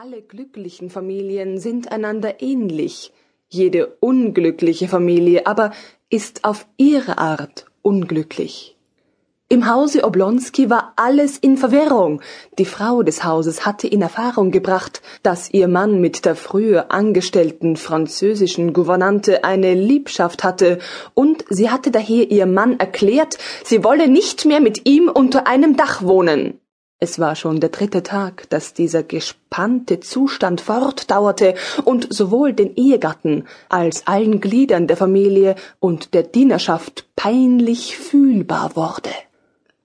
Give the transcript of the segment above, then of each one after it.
Alle glücklichen Familien sind einander ähnlich. Jede unglückliche Familie aber ist auf ihre Art unglücklich. Im Hause Oblonski war alles in Verwirrung. Die Frau des Hauses hatte in Erfahrung gebracht, dass ihr Mann mit der früher angestellten französischen Gouvernante eine Liebschaft hatte, und sie hatte daher ihr Mann erklärt, sie wolle nicht mehr mit ihm unter einem Dach wohnen. Es war schon der dritte Tag, dass dieser gespannte Zustand fortdauerte und sowohl den Ehegatten als allen Gliedern der Familie und der Dienerschaft peinlich fühlbar wurde.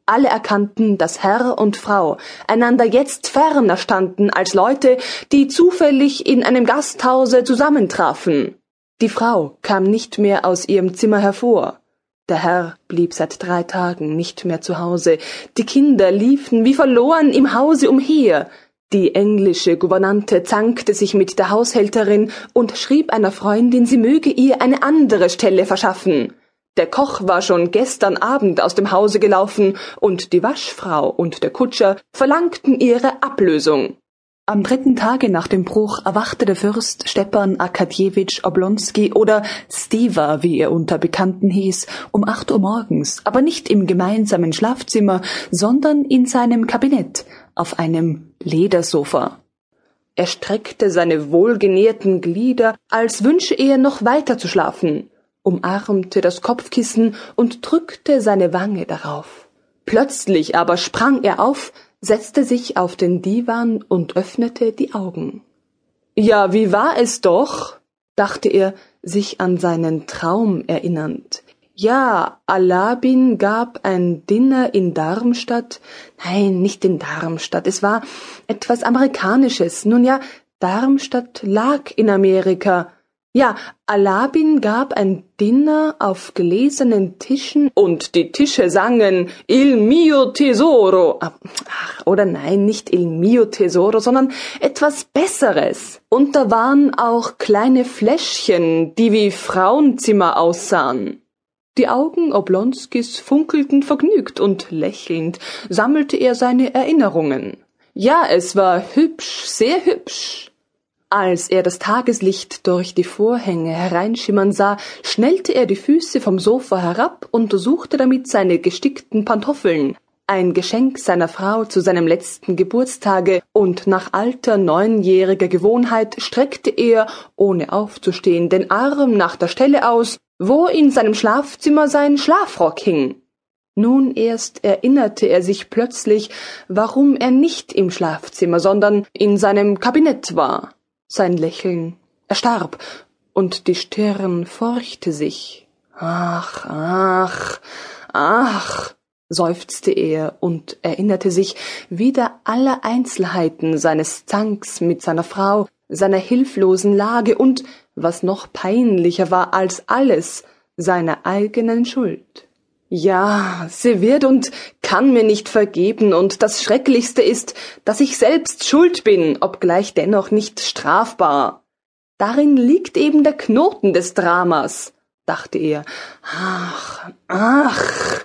Alle erkannten, dass Herr und Frau einander jetzt ferner standen als Leute, die zufällig in einem Gasthause zusammentrafen. Die Frau kam nicht mehr aus ihrem Zimmer hervor. Der Herr blieb seit drei Tagen nicht mehr zu Hause. Die Kinder liefen wie verloren im Hause umher. Die englische Gouvernante zankte sich mit der Haushälterin und schrieb einer Freundin, sie möge ihr eine andere Stelle verschaffen. Der Koch war schon gestern Abend aus dem Hause gelaufen, und die Waschfrau und der Kutscher verlangten ihre Ablösung. Am dritten Tage nach dem Bruch erwachte der Fürst Stepan Arkadjewitsch Oblonski oder Steva, wie er unter Bekannten hieß, um acht Uhr morgens, aber nicht im gemeinsamen Schlafzimmer, sondern in seinem Kabinett auf einem Ledersofa. Er streckte seine wohlgenährten Glieder, als wünsche er noch weiter zu schlafen, umarmte das Kopfkissen und drückte seine Wange darauf. Plötzlich aber sprang er auf, setzte sich auf den Divan und öffnete die Augen. Ja, wie war es doch? dachte er, sich an seinen Traum erinnernd. Ja, Alabin gab ein Dinner in Darmstadt. Nein, nicht in Darmstadt. Es war etwas Amerikanisches. Nun ja, Darmstadt lag in Amerika. Ja, Alabin gab ein Dinner auf gelesenen Tischen und die Tische sangen Il mio tesoro. Oder nein, nicht Il mio tesoro, sondern etwas Besseres. Und da waren auch kleine Fläschchen, die wie Frauenzimmer aussahen. Die Augen Oblonskis funkelten vergnügt und lächelnd sammelte er seine Erinnerungen. Ja, es war hübsch, sehr hübsch. Als er das Tageslicht durch die Vorhänge hereinschimmern sah, schnellte er die Füße vom Sofa herab und suchte damit seine gestickten Pantoffeln, ein Geschenk seiner Frau zu seinem letzten Geburtstage, und nach alter neunjähriger Gewohnheit streckte er, ohne aufzustehen, den Arm nach der Stelle aus, wo in seinem Schlafzimmer sein Schlafrock hing. Nun erst erinnerte er sich plötzlich, warum er nicht im Schlafzimmer, sondern in seinem Kabinett war sein Lächeln erstarb, und die Stirn furchte sich. Ach, ach, ach, seufzte er und erinnerte sich wieder aller Einzelheiten seines Zanks mit seiner Frau, seiner hilflosen Lage und, was noch peinlicher war als alles, seiner eigenen Schuld. Ja, sie wird und kann mir nicht vergeben, und das Schrecklichste ist, dass ich selbst schuld bin, obgleich dennoch nicht strafbar. Darin liegt eben der Knoten des Dramas, dachte er. Ach, ach,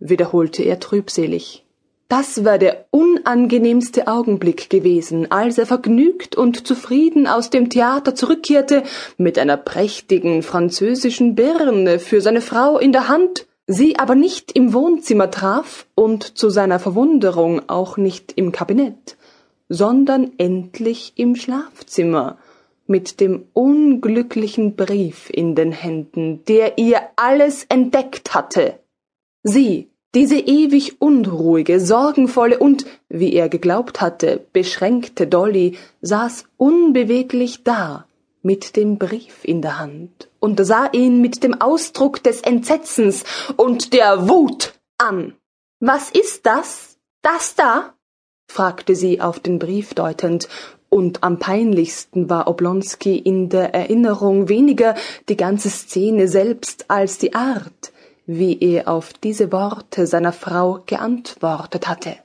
wiederholte er trübselig. Das war der unangenehmste Augenblick gewesen, als er vergnügt und zufrieden aus dem Theater zurückkehrte, mit einer prächtigen französischen Birne für seine Frau in der Hand sie aber nicht im Wohnzimmer traf und zu seiner Verwunderung auch nicht im Kabinett, sondern endlich im Schlafzimmer mit dem unglücklichen Brief in den Händen, der ihr alles entdeckt hatte. Sie, diese ewig unruhige, sorgenvolle und, wie er geglaubt hatte, beschränkte Dolly, saß unbeweglich da, mit dem Brief in der Hand und sah ihn mit dem Ausdruck des Entsetzens und der Wut an. Was ist das? Das da? fragte sie auf den Brief deutend, und am peinlichsten war Oblonski in der Erinnerung weniger die ganze Szene selbst als die Art, wie er auf diese Worte seiner Frau geantwortet hatte.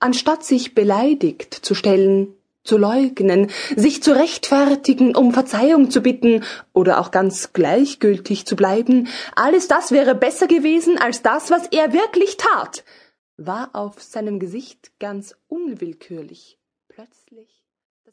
Anstatt sich beleidigt zu stellen, zu leugnen, sich zu rechtfertigen, um Verzeihung zu bitten oder auch ganz gleichgültig zu bleiben, alles das wäre besser gewesen als das, was er wirklich tat, war auf seinem Gesicht ganz unwillkürlich plötzlich